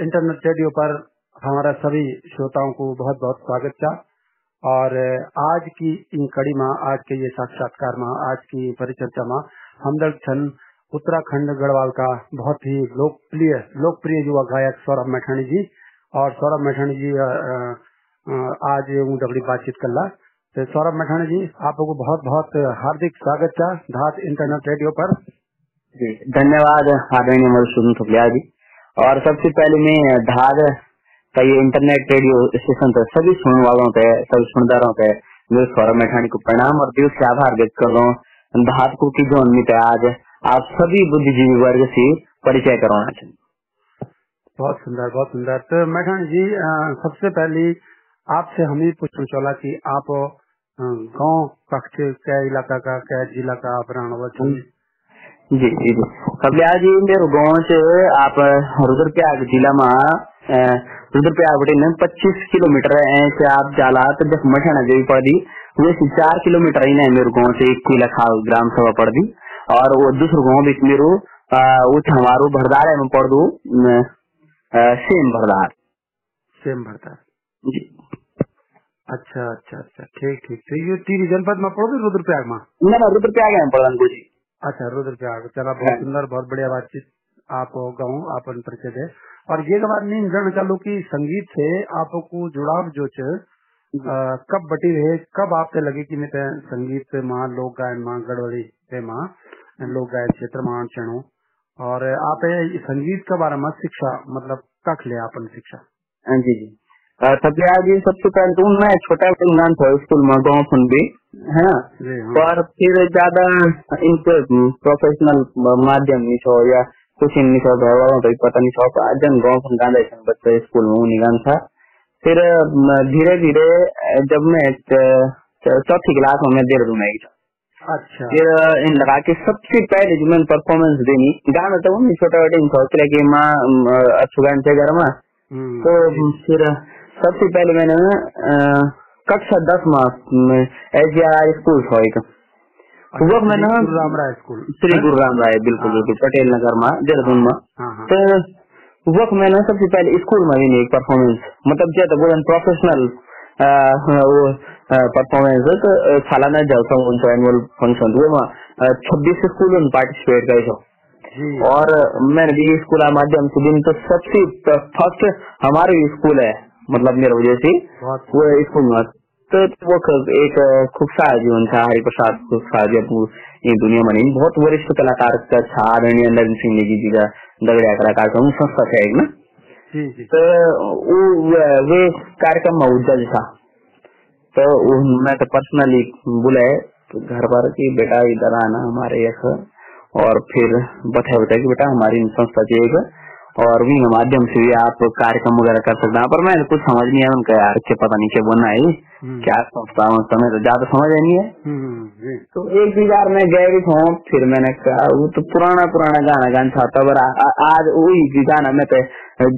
Internet radio पर हमारा सभी श्रोताओं को बहुत बहुत स्वागत था और आज की इन कड़ी में, आज के ये साक्षात्कार में, आज की परिचर्चा में हमदर्द छन उत्तराखंड गढ़वाल का बहुत ही लोकप्रिय लोकप्रिय युवा गायक सौरभ मैठानी जी। और सौरभ मैठानी जी आज दगड़ी बातचीत कर ला। तो सौरभ मठानी जी, आप आपको बहुत बहुत हार्दिक स्वागत था धात इंटरनेट रेडियो पर। धन्यवाद। आदरणीय मधुसूदन थुकलिया जी। और सबसे पहले मैं धार का ये इंटरनेट रेडियो स्टेशन पे सभी सुनने वालों पे, सभी सुनदारों पे जो सौरभ मैठानी को प्रणाम और दिल से आभार व्यक्त कर रहा हूँ। धात को की जो उन्नीत है आज आप सभी बुद्धिजीवी वर्ग से परिचय करवाना चाहिए बहुत सुंदर बहुत सुंदर। तो मैठानी जी सबसे पहले आपसे हम पूछना चला कि आप गाँव, पक्ष, क्या इलाका का, क्या जिला का आप जी कबलिया जी। मेरे गाँव से आप रुद्रप्रयाग जिला में रुद्रप्रयाग बटे पच्चीस किलोमीटर है से आप जाला तो जब मठाना गई पड़ी। वैसे चार किलोमीटर ही नहीं मेरे गाँव से एक किला खा ग्राम सभा पड़ दी और वो दूसरे गाँव भी मेरे वो हमारो भरदार है मैं पढ़ दू सेम भरदार। सेम भरदार। जी। अच्छा अच्छा अच्छा ठीक ठीक तो ये टीवी जनपद में पढ़ो रुद्रप्रयाग में? ना रुद्रप्रयाग में पढ़ा जी अच्छा रुद्रप्रयाग चला बहुत सुंदर बहुत बढ़िया बातचीत आप गाँव आप परिचय है और ये बात नहीं जान चालू की संगीत से आपको जुड़ाव जो च कब बटी रहे कब आपसे लगे कि मैं संगीत माँ लोक गायन माँ गड़बड़ी पे माँ लोक गायन क्षेत्र माँ चढ़ू और आप संगीत के बारे में शिक्षा मतलब कख ले अपन शिक्षा? जी जी। सत्या जी सबसे पहले तो मैं छोटा ज्ञान था स्कूल में गाँव फुन भी है ना? और फिर ज़्यादा इनके प्रोफेशनल माध्यम नहीं छो या कुछ नहीं छो घर वालों को पता नहीं छो जन गाँव फुन गांधा बच्चे स्कूल में उन्हीं गान था। फिर धीरे धीरे जब मैं चौथी क्लास में मैं देहरादून आई था। अच्छा। फिर इन लगा के सबसे पहले जो मैंने परफॉर्मेंस देनी गाना तो छोटा छोटे की माँ अच्छू गान थे घर में। तो फिर सबसे पहले मैंने कक्षा दस मास में एस डी आर स्कूल था। एक वो मैंने राम राय स्कूल। श्री गुरु राम राय बिल्कुल बिल्कुल पटेल नगर में देहरादून में। तो वो मैंने सबसे पहले स्कूल में भी एक परफॉर्मेंस मतलब क्या बोले प्रोफेशनल वो परफॉर्मेंस तो सालाना जलसा उनका एनुअल फ़ंक्शन वो छब्बीस स्कूल में पार्टिसिपेट करे थे। और मैंने भी स्कूल माध्यम से दिन तो सबसे फ़र्स्ट हमारे स्कूल है। मतलब मेरे वजह से वो स्कूल में तो वो एक खुशा जीवन था हरि प्रसाद खुशा जब ये दुनिया में नहीं बहुत वरिष्ठ कलाकार का था आदरणीय नरेंद्र सिंह नेगी जी का दगड़िया कलाकार का संस्था था एक ना? तो वो कार्यक्रम में उज्जल था। तो मैं तो पर्सनली बुलाए तो घर पर की बेटा इधर आना हमारे यहाँ और फिर बताया बताया कि बेटा हमारी संस्था चाहिए और भी माध्यम से भी आप कार्यक्रम वगैरह कर सकते हैं। पर मैं कुछ समझ नहीं है उनका यार के पता नहीं क्या बोलना है क्या संस्था समय तो ज़्यादा समझ नहीं है। तो एक भी बार मैं गए भी हूँ फिर मैंने कहा वो तो पुराना पुराना गाना गाना था तब आज वही गाना में तो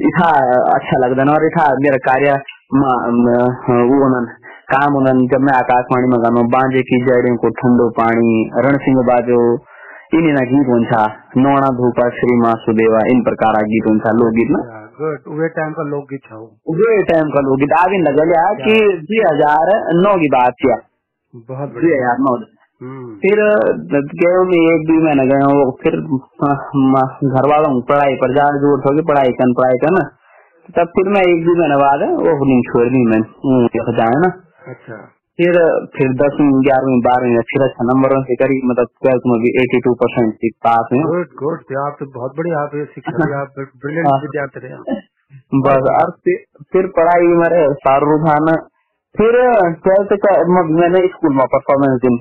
इथा अच्छा लगता और इथा मेरा कार्य वो काम उन्होंने जब मैं आकाशवाणी में गाना बांजे की जड़ों को ठंडो पानी रण सिंह बाजो इन गीत हुन्छ नौना धूपा श्री सुदेवा इन प्रकार गीत हुन्छ लोकगीत ना। वे टाइम का लोकगीत था वे। टाइम का लोकगीत। आगे लगल कि दुई हज़ार नौ की बात किया। बहुत दुई हज़ार नौ। फिर गए में एक दुई महीने गए वो फिर घर वालों पढ़ाई पर ज़्यादा ज़ोर था कि पढ़ाई कर पढ़ाई कर ना तब फिर मैं एक दुई महीने बाद वो नहीं छोड़ दी मैं जाए ना। अच्छा। फिर फिर दसवीं ग्यारहवीं बारहवीं फिर अच्छा नंबरों से करी मतलब ट्वेल्थ में भी एटी टू परसेंट पास हुए गुड गुड आप तो बहुत बढ़िया आप आप ब्रिलियंट विद्यार्थी रहे बस और फिर पढ़ाई मेरे सारू रुझान। फिर ट्वेल्थ का मैंने स्कूल में परफॉर्मेंस दिन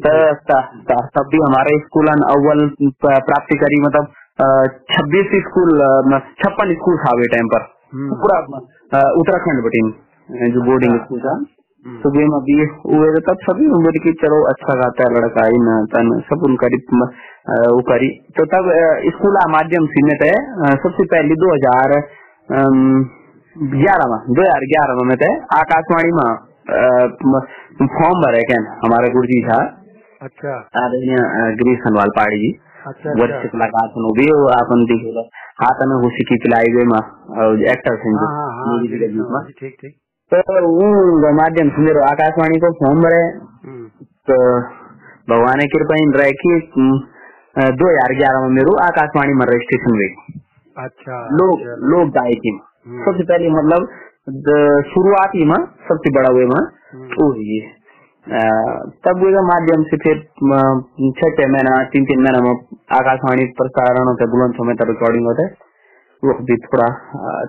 तब भी हमारे स्कूल अव्वल प्राप्ति करी मतलब छब्बीस स्कूल छप्पन स्कूल था टाइम पर। पूरा उत्तराखंड बटी जो बोर्डिंग स्कूल था। सुबह में भी हुए तो तब सभी उम्र की चलो अच्छा गाता है लड़का इन तन सब उनका वो करी तो तब स्कूल माध्यम सीमित है सबसे पहले दो हज़ार ग्यारह में दो हज़ार ग्यारह में थे आकाशवाणी में फॉर्म भरे क्या हमारे गुरु जी था। अच्छा। गिरीश खनवाल पाड़ी जी। अच्छा वर्ष अच्छा। कलाकार छन् भी आपन देखेर हातमा हुसिकी पिलाइवेमा एक्टर छन् हाँ हाँ हाँ म्युजिक गिरीश गीतमा नवाजी, ठीक ठीक। तो माध्यम आकाशवाणीको फॉर्म भरे हम्म, तो भगवान की कृपा इन रहे कि दो हज़ार ग्यारह में मेरो आकाशवाणी में रजिस्ट्रेशन हुई अच्छा लोग चलो। लोक गायकी में हम्म। सबसे पहले मतलब शुरुआती में सबसे बड़ा हुए में हम्म। वो हुई है। तब उसके माध्यम से फिर छह छह महीना तीन तीन महीना में आकाशवाणी प्रसारण होता है बुलंद समय तक रिकॉर्डिंग होता है वो भी थोड़ा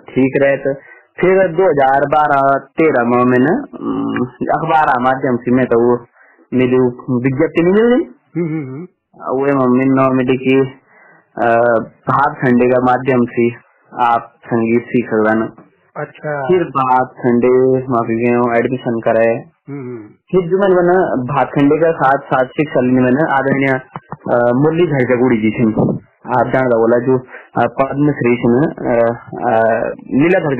ठीक रहे तो फिर 2012 तेरह में मैंने अखबार माध्यम से मैं तो वो मेरी विज्ञप्ति नहीं मिल गई हम्म, हम्म, हम्म। वो मम्मी नौ मिली की भाग खंडे का माध्यम से आप संगीत सीख सकते हैं अच्छा। फिर भाग खंडे माफ़ी एडमिशन कराए। फिर जो मैंने बना भाग खंडे का साथ साथ शिक्षा मैंने आदरणीय मुरलीधर जगुड़ी जी थी आप जान बोला जो पद्मश्री थी ना, अ, लीलाधर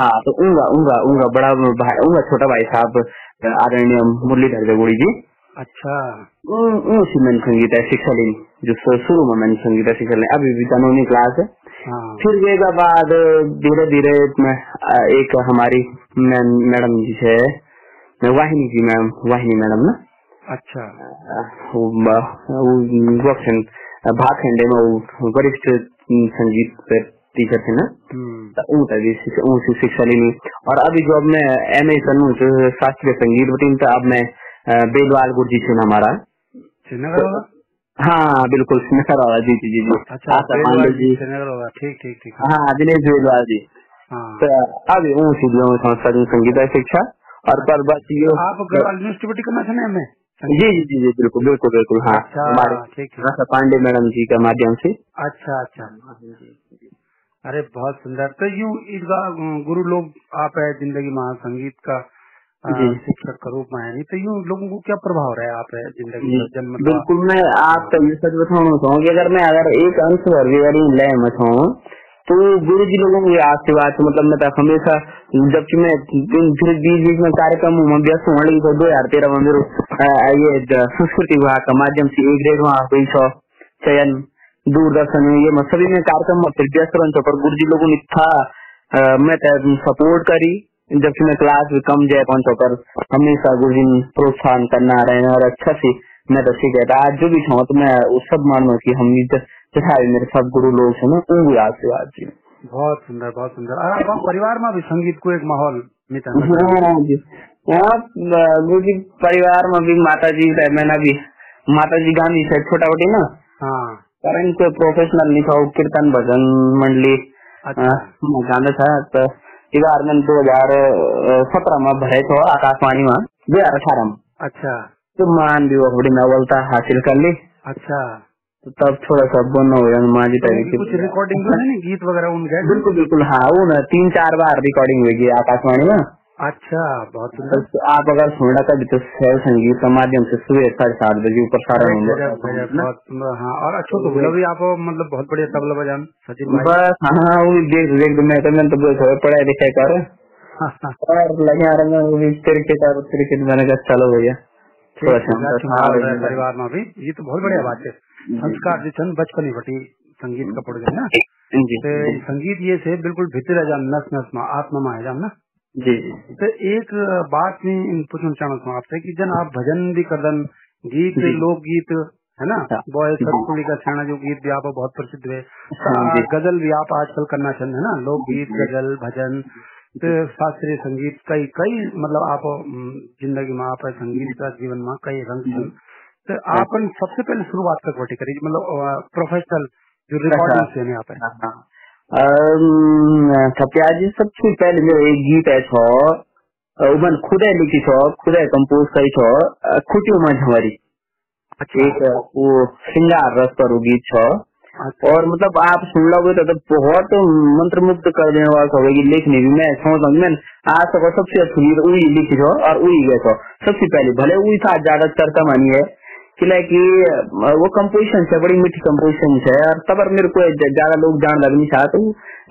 हाँ तो उनका उनका उनका बड़ा भाई उनका छोटा भाई साहब आदरणीय मुरलीधर जगुड़ी जी अच्छा उन- उनसे मैंने संगीत है शिक्षा ली जो शुरू में मैंने संगीत है शिक्षा ली अभी भी कानूनी क्लास है हाँ फिर उसके बाद धीरे धीरे एक हमारी मैडम जी से वाहिनी जी मैम वाहिनी मैडम ना? अच्छा। भाखंडे में वरिष्ठ संगीत टीचर थे ना? हम्म, तो उनका भी शिक्षा- उनसे शिक्षा ली और अभी जो अब मैं एम ए करूँ शास्त्रीय संगीत बटीन तो अब मैं बेलवाल गुरुजी से हमारा। हाँ बिल्कुल स्नेहर वाला जी जी जी जी। अच्छा जी। जी ठीक ठीक ठीक। हाँ दिनेश बेलवाल जी। हाँ। तो अभी संस्था जो संगीत शिक्षा। और पर बस ये आप गढ़वाल यूनिवर्सिटी करना था ना हमें जी जी जी जी बिल्कुल बिल्कुल बिल्कुल हाँ। अच्छा हमारे आशा पांडे मैडम जी के माध्यम से। अच्छा अच्छा अरे बहुत सुंदर। तो यूँ गुरु लोग आप है ज़िंदगी में संगीत का शिक्षक का रूप में है। तो यूँ लोगों को क्या प्रभाव रहा है आप है ज़िंदगी बिल्कुल मैं आपका ये सच बताऊँ तो कि अगर मैं अगर एक अंश भर भी अगर ले मत हूँ तो गुरु जी लोगों की आशीर्वाद मतलब मैं तो हमेशा जबकि मैं फिर बीच बीच में कार्यक्रम व्यस्त होने लगी तो दो हज़ार तेरह में मेरे ये संस्कृति विभाग का माध्यम से एक डेढ़ वहाँ हुई चयन, दूरदर्शन ये मैं सभी में कार्यक्रम में फिर व्यस्त रहूँ पर गुरु जी लोगों ने था मैं सपोर्ट करी जबकि मैं क्लास भी कम जाए पहुंचो, पर हमेशा गुरु जी प्रोत्साहन करना रहे और अच्छा से मैं तो सीख था। आज जो भी था तो मैं उस सब मानो की हम जैसा मेरे सब गुरु लोग हैं ना उनकी आशीर्वाद जी। बहुत सुंदर बहुत सुंदर। परिवार में भी संगीत को एक माहौल हाँ। जी। गुरु परिवार में भी माता जी है मैंने भी माता जी गांधी से छोटा बटी ना। हाँ। पर इनको प्रोफेशनल नहीं था कीर्तन भजन मंडली। अच्छा। हाँ, गाना था तो इस बार मैंने दो हज़ार सत्रह में भरे थे आकाशवाणी में दो हज़ार अठारह में। अच्छा। तो मान भी वो बड़ी नवलता हासिल कर ली। अच्छा। तो तब थोड़ा सा बन हो गया माँ जी तो तक उनकी कुछ रिकॉर्डिंग है नहीं? गीत वगैरह उन गए? बिल्कुल बिल्कुल हाँ वो ना तीन चार बार रिकॉर्डिंग हुई आकाशवाणी में। अच्छा बहुत सुंदर। तो आप अगर सुनना कभी तो शहर संगीत के माध्यम से सुबह साढ़े सात बजे ऊपर सारा हाँ और अच्छो तो बोला भी आप मतलब बहुत बढ़िया तबला बजान सचिन बस हाँ वो देख देख मैं तो मैंने तो पढ़ाई लिखाई कर। और लगे आ रहे वो क्रिकेट और क्रिकेट मैंने कहा चलो भैया। अच्छा परिवार में भी। ये तो बहुत बढ़िया बात है। संस्कार जी छन बचपन ही बटी संगीत का पड़ गए ना जी। ते संगीत ये से बिल्कुल भीतर जान नस नस में आत्मा में है जान। ना जी। तो एक बात में पूछना चाहना आपसे कि जन आप भजन भी करदन गीत जी। लोकगीत है ना? हाँ। बॉय जी। सतपुड़ी का छाना जो गीत भी आप बहुत प्रसिद्ध है हाँ गज़ल भी आप आजकल करना चाहते है ना? लोकगीत गज़ल भजन तो शास्त्रीय संगीत कई कई मतलब आप ज़िंदगी में आप संगीत का जीवन में कई रंग तो आपन सबसे पहले शुरुआत तक वटी करी मतलब प्रोफेशनल जो रिकॉर्डिंग से नहीं आप हाँ, हाँ। सत्या जी सबसे पहले जो एक गीत है छो उमन खुदे लिखी छो खुदे कंपोज करी छो खुटियो में हमारी अच्छा। एक वो श्रृंगार रस पर गीत छो अच्छा। और मतलब आप सुन लोगे तो, तो बहुत मंत्र मुक्त कर देने वाला होगा लिखने भी। मैं समझता हूँ मैं आज तक सबसे अच्छी गीत वही लिखी छो और वही गए छो सबसे पहले भले वही था ज़्यादा चर्चा मानी है। कि वो कंपोजिशन है बड़ी मीठी कंपोजिशन है और तब मेरे को ज़्यादा लोग जान लग नहीं चाहते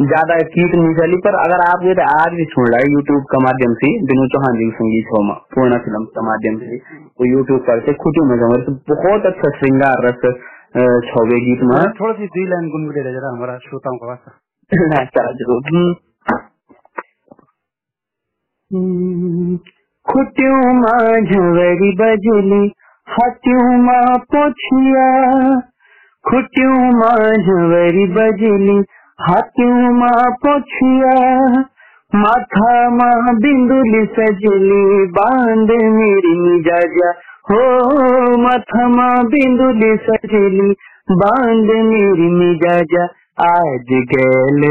ज़्यादा कीट नहीं चली पर अगर आप ये आज भी सुन रहे यूट्यूब के माध्यम से विनोद चौहान जी संगीत हो पूर्ण फ़िल्म के माध्यम से वो यूट्यूब पर से खुटी में जाऊँगा तो बहुत अच्छा श्रृंगार रस छवे गीत में। थोड़ा सी दुई लाइन गुनगुने जरा हमारा श्रोताओं का वास्ता। चला ज़रूर। खुटियों माँ झवरी बजली हाथियों माँ पोछिया, खुटियों माँ झवरी बजली हाथियों माँ पोछिया, माथा माँ बिंदुली सजली बाँध मेरी जाजा हो माथा माँ बिंदुली सजली बाँध मेरी मिजाजा, आज गैल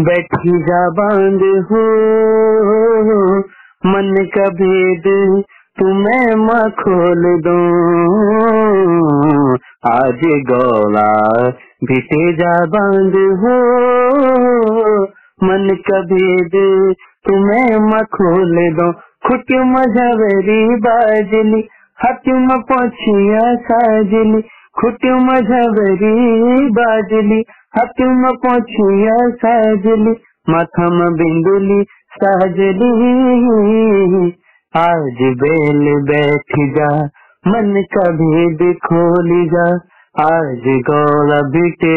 बैठी जा बाँध हो, मन का भेद तुम्हें माँ खोल दो। आज गौला भिटे जा बाँध हो। मन का भेद तुम्हें माँ खोल दो। खुटियो मझावरी बाजली हाथियों में पहुंचिया साजली। खुटियो मझावरी बाजली हाथियों में पहुंचिया साजली। माथा में बिंदुली साजली। आज बेल बैठ जा मन का भेद खोल जा आज गौला बिटे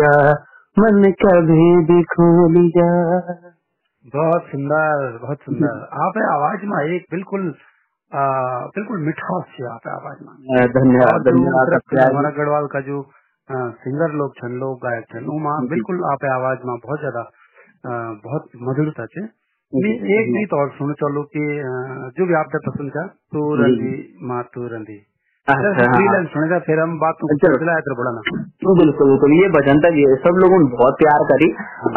जा मन का भेद खोल जा बहुत सुंदर बहुत सुंदर। आप आवाज़ में एक बिल्कुल आ, बिल्कुल मिठास है आप आवाज़ में। धन्यवाद धन्यवाद हमारा गढ़वाल का जो आ, सिंगर लोग छन लोग गायक छन बिल्कुल आप आवाज़ में बहुत ज़्यादा बहुत मधुरता है मैं एक गीत और सुन चलो कि जो भी आपका पसंद था तू रंदी माँ तू रंदी सुनेगा फिर हम बात इधर बढ़ाना तो बिल्कुल बिल्कुल ये भजन तक ये सब लोगों ने बहुत प्यार करी।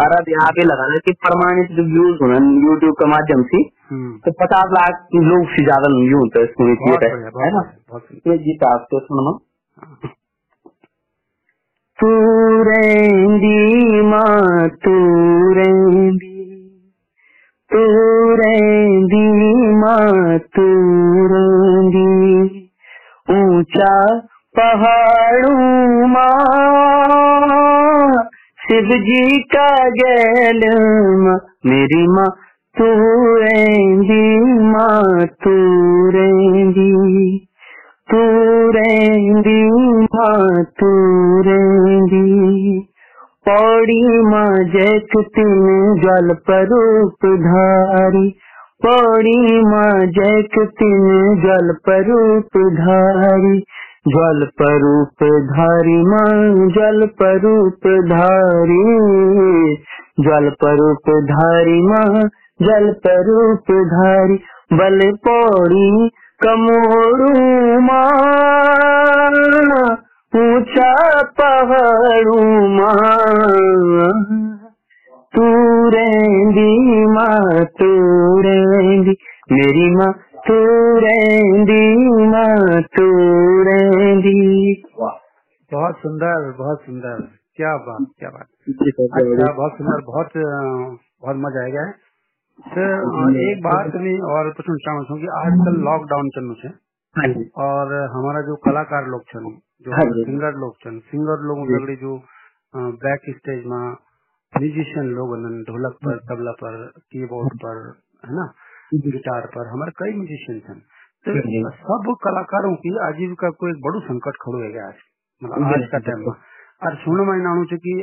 और अब यहाँ पे लगाना कि प्रमाणित जो व्यूज़ हो यूट्यूब के माध्यम से तो पचास लाख लोग से ज़्यादा व्यू होते है ना? ये गीत आपको सुनो तू रेंदी माँ शिव जी का गैल मेरी माँ तू रेंदी माँ तू रेंदी तू रेंदी माँ तू रेंदी पौड़ी माँ जैक तिन जल परूप धारी। पौड़ी माँ जैक तिन जल परूप धारी। जल परूप धारी माँ जल परूप धारी। जल परूप धारी माँ जल परूप धारी। बल पौड़ी कमोड़ू माँ, ऊँचा पहाड़ू माँ। तू रेंदी माँ तू रेंदी मेरी माँ तू रेंदी माँ, तू बहुत सुंदर बहुत सुंदर। क्या बात क्या बात। अच्छा बहुत सुंदर बहुत बहुत मज़ा आएगा सर एक बात मैं और पूछना चाहूँ कि आजकल लॉकडाउन चलू है। और हमारा जो कलाकार लोग छन जो सिंगर लोग छन सिंगर लोग लगड़ी जो। बैक स्टेज में म्यूजिशियन लोग ढोलक पर तबला पर कीबोर्ड पर है ना? गिटार पर हमारे कई म्यूजिशियन छन तो सब कलाकारों की आजीविका को एक बड़ो संकट खड़ो है आज। मतलब आज का टाइम और सुनने में नानू कि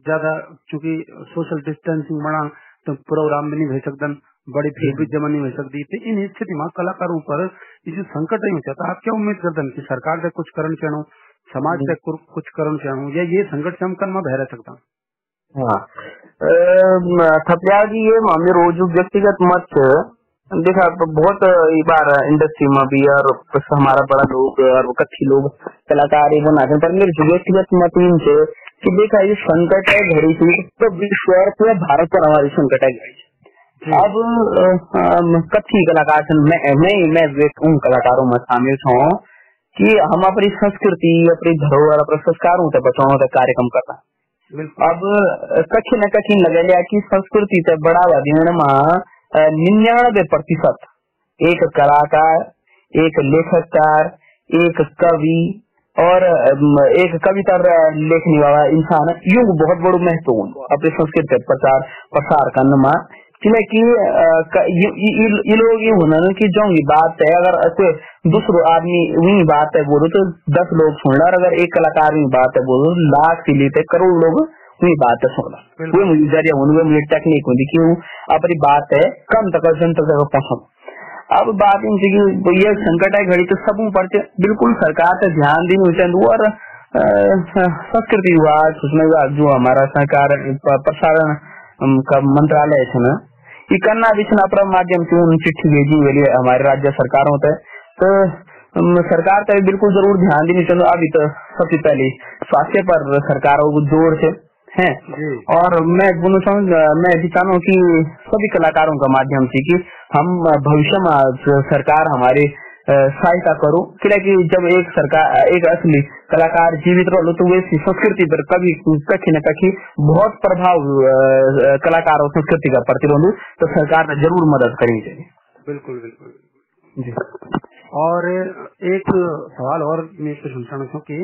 ज़्यादा चूँकि सोशल डिस्टेंसिंग बना तो प्रोग्राम भी नहीं हो सकता बड़ी भीड़ भी जमा नहीं हो सकती तो इन स्थिति में कलाकारों पर ये जो संकट नहीं होता आप क्या उम्मीद करते हैं कि सरकार से कुछ करण चाहो समाज से कुछ करण चाहो या ये संकट से हम कल में बह रह सकता हाँ? थपलिया जी ये मामले रोज व्यक्तिगत मत देखा बहुत बार इंडस्ट्री में भी और हमारा बड़ा लोग और कच्ची लोग कलाकार ही बनाते पर मेरे व्यक्तिगत मत से कि देखा ये संकट है घड़ी की तो विश्व और पूरे भारत पर हमारी संकट है घड़ी अब कच्ची कलाकार मैं मैं मैं उन कलाकारों में शामिल हूँ कि हम अपनी संस्कृति अपनी धरोहर अपने संस्कारों से बचाने का कार्यक्रम करना अब कठिन कठिन लगे लिया कि संस्कृति से बढ़ावा देने में निन्यानवे प्रतिशत। एक कलाकार, एक लेखककार, एक कवि और एक कविता लेखने वाला इंसान। यूँ बहुत बड़ो महत्व अपने संस्कृत प्रचार, प्रसार करने में। कि ये लोग ये होना कि जो ये बात है, अगर कोई दूसरो आदमी वही बात है बोलो तो दस लोग सुन और अगर एक कलाकार बात है बोलो लाख से लेते करोड़ लोग वही बात है सुन वो मुझे ज़रिया होने मुझे टेक्निक होती कि अपनी बात है कम तक जनता तक पहुँच अब बात इनसे की ये संकट है घड़ी तो सब पड़ते बिल्कुल सरकार से ध्यान देनी चाहिए और संस्कृति विभाग सूचना विभाग जो हमारा सरकार प्रसारण का मंत्रालय है ना ये करना अपना माध्यम से उन चिट्ठी भेजी हुई हमारे राज्य सरकारों तक तो सरकार का बिल्कुल ज़रूर ध्यान देनी चाहिए अभी तो सबसे पहले स्वास्थ्य पर सरकारों को ज़ोर से है। और मैं बोलना चाहूँ मैं भी चाहता हूँ कि सभी कलाकारों का माध्यम से कि हम भविष्य में सरकार हमारे सहायता करो। क्योंकि जब एक सरकार एक असली कलाकार जीवित रहो तो वे संस्कृति पर कभी कखी न कखी बहुत प्रभाव कलाकार और संस्कृति का पड़ती रहू तो सरकार ने ज़रूर मदद करनी चाहिए बिल्कुल बिल्कुल। जी। और एक सवाल और मैं पूछना चाहूँ कि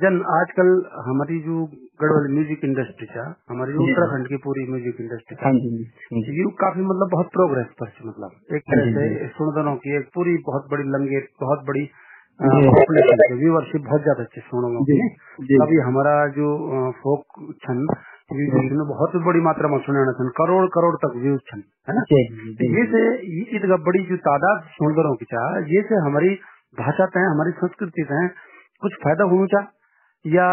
जन आजकल हमारी जो गढ़वाल म्यूज़िक इंडस्ट्री था हमारी उत्तराखंड की पूरी म्यूज़िक इंडस्ट्री था ये काफ़ी मतलब बहुत प्रोग्रेस पर मतलब एक तरह से सुनदनों की एक पूरी बहुत बड़ी लंगेर बहुत बड़ी व्यूवरशिप बहुत ज़्यादा अच्छी सुनों की अभी हमारा जो फोक छन बहुत बड़ी मात्रा में सुने छन करोड़ करोड़ तक व्यूज़ छन है ना? ये से ये बड़ी जो तादाद सुंदरों की चाह ये से हमारी भाषा तय हमारी संस्कृति तय कुछ फ़ायदा होना चाह। या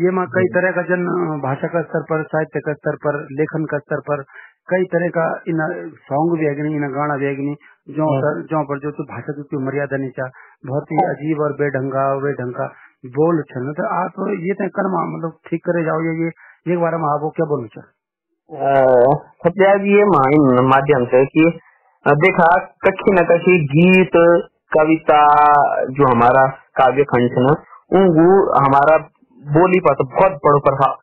ये माँ कई तरह का जन भाषा का स्तर पर साहित्य का स्तर पर लेखन का स्तर पर कई तरह का इन सॉन्ग भी है इन गाना भी है। जो जो पर जो तो भाषा की मर्यादा नहीं चाह बहुत ही अजीब और बेढंगा बेढंगा बोल छन। तो आप ये तय कर्मा मतलब ठीक करे जाओ ये एक बार में आपको क्या बोलना चाहे? ये माध्यम से कि देखा कच्छी न कच्छी गीत कविता जो हमारा काव्य खंड है उनको हमारा बोली पर तो बहुत बड़ो प्रभाव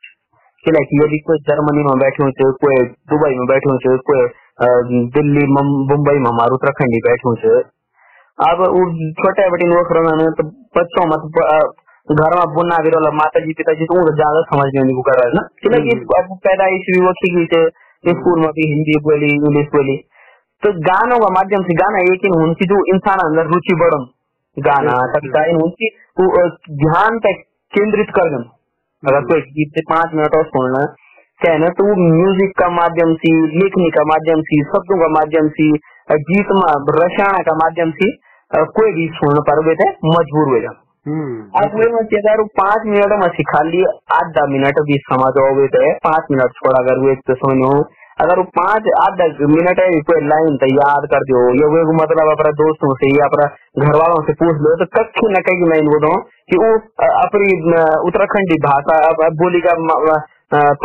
कि यदि कोई जर्मनी में बैठे हो कोई दुबई में बैठे हो कोई दिल्ली मुंबई में हमारे उत्तराखंडी बैठे हो अब छोटे बटी तो बच्चों में घर में बुना भी रोला माता जी पिताजी तो ज़्यादा समझ नहीं कर रहा है ना। क्योंकि अब पैदाइश भी वो ठीक से स्कूल में भी हिंदी बोली इंग्लिश बोली। तो गानों का माध्यम से गाना एक ही उनकी जो इंसान अंदर रुचि बढ़न गाना कविता उनकी ध्यान तक केंद्रित कर दें अगर कोई गीत से पाँच मिनट और सुनना कहना तो वो म्यूज़िक का माध्यम से लेखनी का माध्यम से शब्दों का माध्यम से गीत में रसायन का माध्यम से कोई भी सुनने पर मजबूर हो जाए अब वे मैं अगर पाँच मिनट में सिखा लिए आधा मिनट भी समझ आओगे तो पाँच मिनट छोड़ा अगर वो एक तो समझ अगर वो पाँच आधा मिनट है कोई लाइन तो याद कर दो या वो मतलब अपने दोस्तों से या अपने घर वालों से पूछ लो तो कच्ची न कहीं मैं बोल कि वो अपनी उत्तराखंडी भाषा बोली का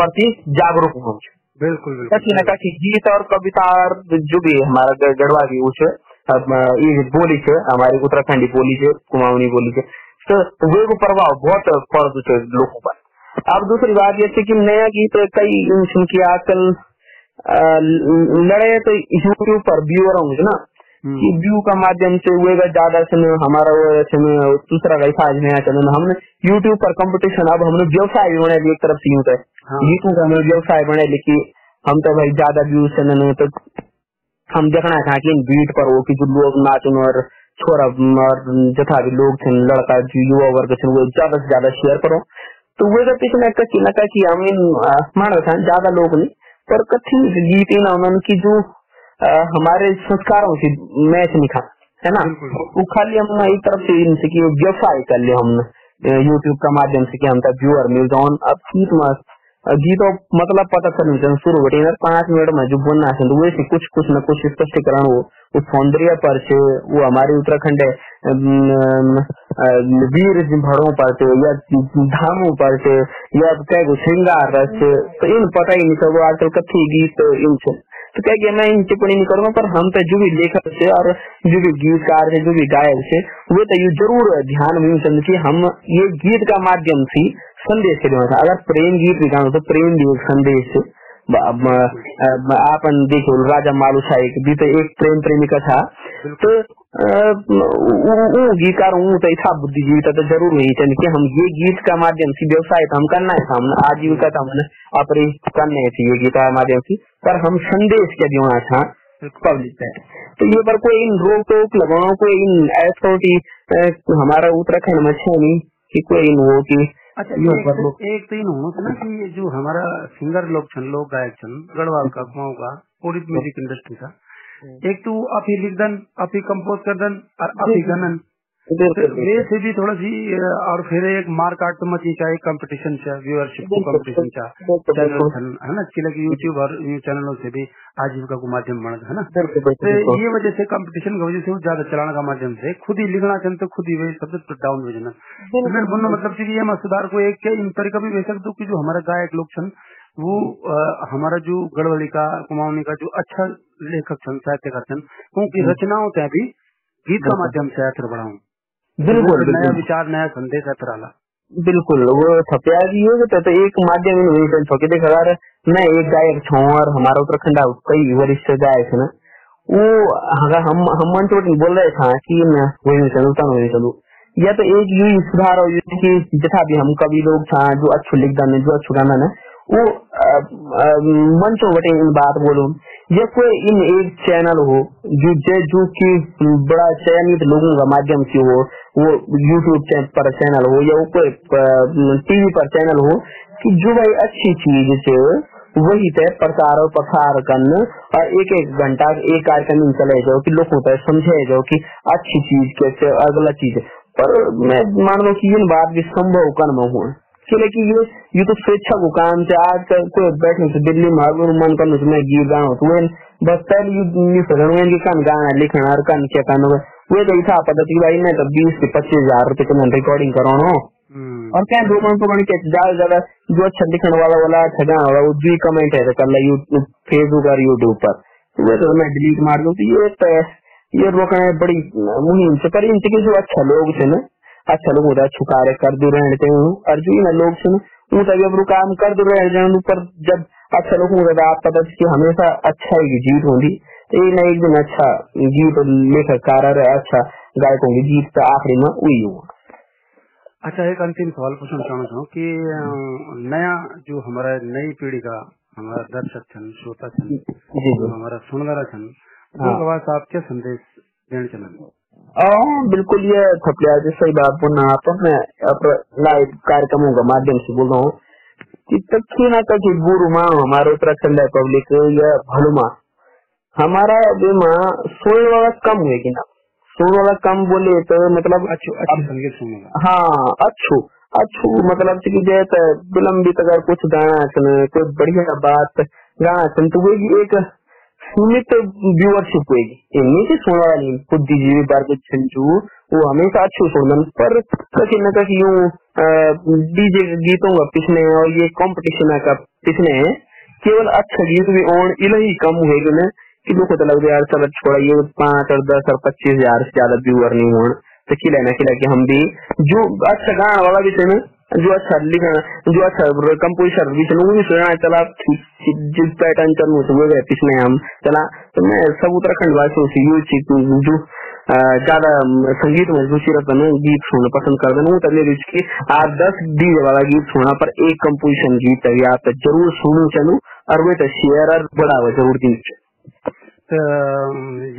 प्रति जागरूक हो। बिल्कुल कच्ची न गीत और कविता और जो भी हमारा गढ़वा की उस बोली से हमारी उत्तराखंडी बोली से कुमाऊनी बोली से तो वे को प्रभाव बहुत पड़ चुके लोगों पर। अब दूसरी बात ये कि नया गीत कई की आजकल लड़े तो यूट्यूब पर व्यूअर होंगे ना हम्म। कि व्यू का माध्यम से वे ज़्यादा समय हमारा समय दूसरा वैसा आज नया चलन हमने यूट्यूब पर कंपटीशन अब हमने व्यवसाय भी बने एक तरफ़ से यूँ तो। गीतों का हमने व्यवसाय बने लेकिन हम तो भाई ज़्यादा व्यूज़ चलन तो हम देखना था कि बीट पर वो की जो लोग नाचन और छोरा और जथा भी लोग थे लड़का जो युवा वर्ग थे वो ज़्यादा से ज़्यादा शेयर करो। तो वो पीछे मैं कच्ची न कच्ची अमीन मान रहे ज़्यादा लोग नहीं। पर कथी गीत ना उन्होंने की जो आ, हमारे संस्कारों से मैच नहीं खा है ना? वो खाली हमने एक तरफ़ से इनसे की व्यवसाय कर लिया हमने यूट्यूब का माध्यम से कि हम व्यूअर मिल जाओ अब गीत मस्त गीतों मतलब पता चलने शुरू बटे पाँच मिनट में जो बोलना है तो वैसे कुछ कुछ न कुछ स्पष्टीकरण हो वो सौंदर्य पर से, वो हमारे उत्तराखंड वीर भड़ों पर से, या धामों पर से, या कह श्रृंगार रस तो इन पता ही नहीं सब आजकल कथी गीत इन तो क्या कि मैं इन टिप्पणी नहीं करूँगा, पर हम तो जो भी लेखक से और जो भी गीतकार से, जो भी गायक से, वो तो ये ज़रूर ध्यान में चंद की हम ये गीत का माध्यम से संदेश के था अगर प्रेम गीत भी गाना तो प्रेम भी एक संदेश आपन देखो, राजा मालू शाही भी तो एक प्रेम प्रेमिका था। तो गीतकार हूँ तो ऐसा बुद्धिजीवी तो ज़रूर नहीं चाहिए कि हम ये गीत का माध्यम से व्यवसाय तो हम करना है हम आजीविका तो हमने अपने करने थी ये गीत का माध्यम से पर हम संदेश के देना था पब्लिक है। तो ये पर कोई इन रोक टोक लगाओ कोई इन ऐसा की हमारा उत्तराखंड में है नहीं कि कोई इन वो की अच्छा ये एक तो इन होना ना कि जो हमारा सिंगर लोग छन लोग गायक छन गढ़वाल का कुमाऊं का पूरी म्यूज़िक इंडस्ट्री का एक तो आप ही लिख दन आप ही कंपोज कर दन और आप ही गनन। वैसे भी थोड़ा सी और फिर एक मार्क काट तो मची चाहिए कंपटीशन से व्यूअरशिप को कंपटीशन चैनल है ना? चिलक यूट्यूब और चैनलों से भी आजीविका को माध्यम बन है ना? तो ये वजह से कंपटीशन की वजह से ज़्यादा चलाने का माध्यम से खुद ही लिखना चाहिए तो खुद ही वही सबसे डाउन हो जाना। मेरे बोलना मतलब ये मैं सुधार को एक इन तरीका भी सकता हूँ की जो हमारा गायक लोग छन वो हमारा जो गढ़वली का कुमाऊनी का जो अच्छा लेखक छन साहित्यकार छन उनकी रचनाओं त्या भी गीत का माध्यम से असर बढ़ाऊं। बिल्कुल नया विचार नया संदेश है आला बिल्कुल वो छपया जी हो तो एक माध्यम इन हुई छोके देख अगर मैं एक गायक छू और हमारा उत्तराखंड कई वरिष्ठ गायक है ना वो अगर हम हम मन चोट बोल रहे थे कि मैं वही चलू तन वही चलू। या तो एक यही सुधार हो कि जथा भी हम कवि लोग था जो अच्छो लिख दाने जो अच्छो गाना ना वो मंचों बटे इन बात बोलूँ। या कोई इन एक चैनल हो, जो जे की बड़ा चयनित लोगों का माध्यम से हो, वो यूट्यूब पर चैनल हो, या कोई टीवी पर चैनल हो, कि जो भाई अच्छी चीज़ से वही तय प्रचार और प्रसार करना, और एक एक घंटा, एक कार्यक्रम चले जाओ, कि लोगों तक समझे जाओ कि अच्छी चीज़ कैसे, अगला चीज़। पर मैं मान लो कि इन बात भी संभव कर्म हुआ। क्योंकि ये ये तो स्वेच्छा को काम से आज कल कोई बैठने से दिल्ली में हर मन करने से मैं गीत गाऊं तो वे बस पहले ये सदन में की कान गाना लिखना और कान क्या कान होगा। वे तो ऐसा पद्धति भाई मैं तो बीस से पच्चीस हज़ार रूपए का रिकॉर्डिंग कराना और क्या दो मन पकड़ के ज़्यादा ज़्यादा जो अच्छा लिखने वाला वाला अच्छा गाना वाला वो भी कमेंट है कर यूट्यूब फेसबुक और यूट्यूब पर। वे तो मैं डिलीट मार दूँ तो ये तो ये रोकना बड़ी मुहिम से पर इनसे जो अच्छा लोग थे ना। कार्य कर दो रहते हूँ और जो लोग सुन तभी अब काम कर दो पर जब अच्छा लोग आप पता कि हमेशा अच्छा ही जीत होगी। तो ये ना एक दिन अच्छा जीत लेखक कार अच्छा गायक होंगे जीत तो आखिरी में वही हुआ अच्छा एक अंतिम सवाल पूछना चाहना चाहूँ कि नया जो हमारा नई पीढ़ी का हमारा दर्शक छन श्रोता छन हमारा सुनदारा छन बाद आप क्या संदेश देना चाहेंगे बिल्कुल ये थपलिया सही बात बोलना आप मैं लाइव कार्यक्रमों का माध्यम से बोल रहा हूँ। कि तक ना तक गुरु माँ हमारे उत्तराखंड है पब्लिक या भलुमा हमारा जो माँ सोल वाला कम हुएगी ना? सोल वाला कम बोले तो मतलब अच्छू अच्छू हाँ अच्छू अच्छू मतलब कि जैसे विलंबित अगर कुछ गाना कोई बढ़िया बात गाना तो वो एक सीमित व्यूअरशिप होगी। इनमें से सुनने वाली बुद्धिजीवी वर्ग छंचू, वो हमेशा अच्छे सुनन पर कहीं न कहीं यूँ डीजे गीतों का पिछने और ये कंपटीशन का पिछने केवल अच्छा गीत भी और इला ही कम हुएगी ना कि लोग तो लग यार चलो छोड़ा ये पाँच और दस और पच्चीस हज़ार से ज़्यादा व्यूअर नहीं हुआ। तो खिला ना खिला के हम भी, जो अच्छा गाना वाला भी थे ना जो अच्छा लिखा जो अच्छा कंपोजिशन भी चलो भी सुना चला जिस पैटर्न चलू तो वो पिछले हम, चला तो मैं सब उत्तराखंड वासियों से ये जो ज़्यादा संगीत में रुचि रखते हैं गीत सुनना पसंद करते हैं, तभी रुचि की आप दस डीजे वाला गीत सुना पर एक कंपोजिशन गीत तभी आप ज़रूर सुनू, चलू, और वे तो शेयर और बढ़ावा ज़रूर दी तो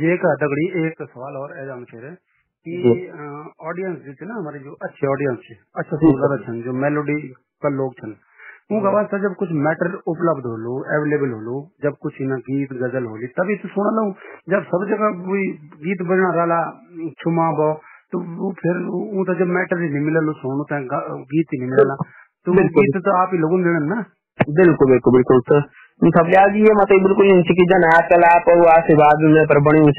ये का दगड़ी एक सवाल और ऐसा मुझे कि ऑडियंस जो ना हमारे जो अच्छे ऑडियंस है अच्छा सुंदर छन जो मेलोडी का लोग छन उनका वास्ता जब कुछ मैटर उपलब्ध हो लो अवेलेबल हो लो जब कुछ ना गीत गज़ल हो ली तभी तो सुना लो जब सब जगह कोई गीत बजना रहा छुमा बो तो वो फिर वो तो जब मैटर ही नहीं मिला लो सुनो तो गीत ही नहीं मिला तो गीत तो आप ही लोगों ने ना। बिल्कुल बिल्कुल बिल्कुल तो सब ये मतलब बिल्कुल इनकी जन आजकल आप आशीर्वाद में पर बनी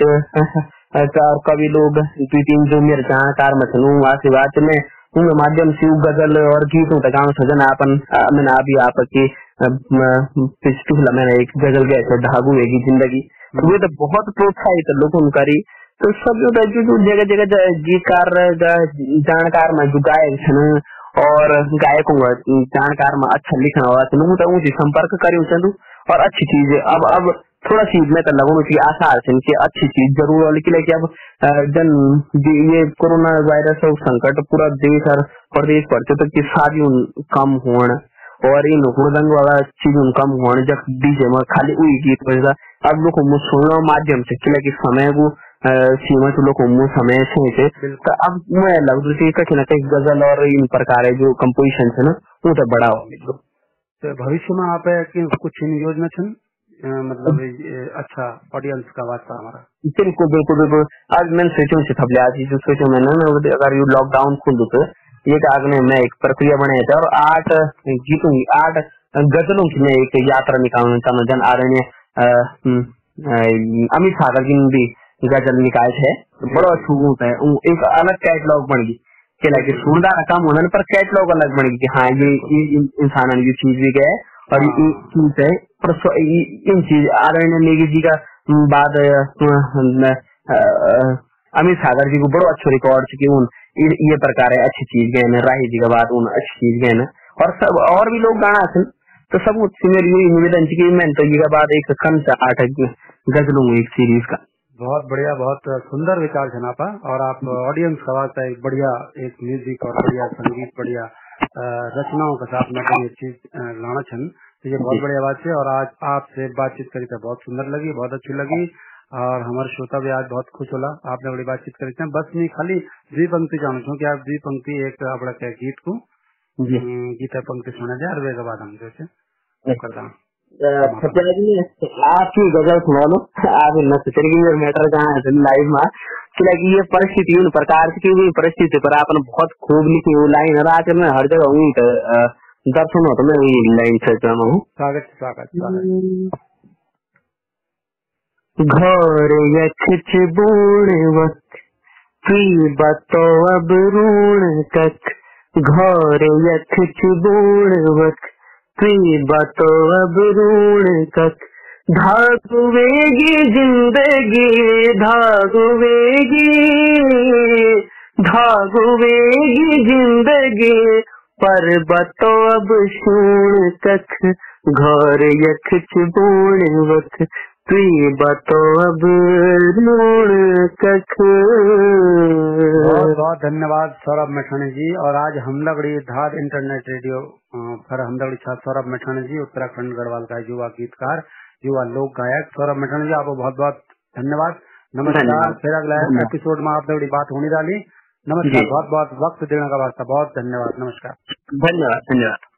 और कवि लोग दुई तीन जो मेरे जानकार में छन आशीर्वाद में उनके माध्यम से गज़ल और गीतों तक सजन आपन मैंने अभी आपकी पिछला मैंने एक गज़ल गए थे, धागू है ज़िंदगी। वे तो बहुत प्रोत्साहित लोगों करी। तो सब जो जो जगह जगह गीतकार जानकार में जो गायक और गायकों जानकार में अच्छा लिखना हुआ तो संपर्क करी और अच्छी चीज़। अब अब थोड़ा सी मैं तो लगू कि आसार से कि अच्छी चीज़ ज़रूर है लेकिन कि अब जन ये कोरोना वायरस और संकट पूरा देश और प्रदेश पर तो कि शादी कम होने और इन हुड़दंग वाला चीज़ कम होने जब डीजे में खाली हुई गीत बजता अब लोग सुनने माध्यम से कि समय को सीमा से लोग समय से तो अब मैं लगता है कहीं ना कहीं गज़ल और इन प्रकार जो कंपोजिशन है ना वो तो बड़ा हो। तो भविष्य में आप कुछ योजना छन मतलब अच्छा ऑडियंस का वास्ता हमारा। बिल्कुल बिल्कुल बिल्कुल। आज मैंने सोचो से थपले आज जो सोचो मैंने ना अगर यू लॉकडाउन खुल तो एक आगने मैं एक प्रक्रिया बनाया था और आठ गीतों की आठ गजलों की मैं एक यात्रा निकालना चाहूँ जन आदरणीय अमित सागर जी ने भी गज़ल निकाय है। बड़ा अच्छा है। एक अलग कैटलॉग बन गई। कि लाइक काम होना पर कैटलॉग अलग बन गई कि हाँ ये इंसान ये चीज़ भी गए और ये चीज़ है इन चीज़ आदरणीय नेगी जी का बाद अमित सागर जी को बड़ो अच्छो रिकॉर्ड की उन ये प्रकार है अच्छी चीज़ गए राही जी का बाद उन अच्छी चीज़ गए और सब और भी लोग गाना थे तो सब मेरी यही निवेदन की मैं तो ये बाद एक कम से आठ गजलों एक सीरीज़ का। बहुत बढ़िया बहुत सुंदर विचार छनापा और आप ऑडियंस का वास्ता एक बढ़िया एक म्यूज़िक और बढ़िया संगीत बढ़िया रचनाओं के साथ में ये चीज़ लाना छन तो ये बहुत बड़ी आवाज़ है और आज आपसे बातचीत करी था बहुत सुंदर लगी बहुत अच्छी लगी और हमारे श्रोता भी आज बहुत खुश होला। आपने बड़ी बातचीत करी थे। बस मैं खाली द्वि पंक्ति जानू छू की आप द्वि पंक्ति एक अपना गीत को? गीता पंक्ति सुना जाए और वे बाद हम जैसे करता आपकी गज़ल सुना लो आप मैटर कहाँ लाइव में कि ये परिस्थिति उन प्रकार की भी परिस्थिति पर आपने बहुत खूब लिखी वो लाइन में हर जगह हुई दर्शन हो तो मैं वही लाइन से हूँ स्वागत स्वागत स्वागत घर बूढ़ वक्त की बतो अब रून तक घर यख बूढ़ वक्त बतो अब रून कक धागुवेगी ज़िंदगी, धागुवेगी धागुवेगी ज़िंदगी, पर बतो अब शूण कख घर यख बूण वख तुई बतो अब कख। बहुत बहुत धन्यवाद सौरभ मैठानी जी। और आज हमलगड़ी धार इंटरनेट रेडियो पर हमलगड़ी छात्र सौरभ मैठानी जी उत्तराखंड गढ़वाल का युवा गीतकार युवा लोक गायक। सौरभ मैठानी जी आपको बहुत बहुत धन्यवाद। नमस्कार। फिर अगला एपिसोड में आप बात होने डाली नमस्कार। बहुत बहुत वक्त देने का वास्ता। बहुत धन्यवाद। नमस्कार। धन्यवाद धन्यवाद।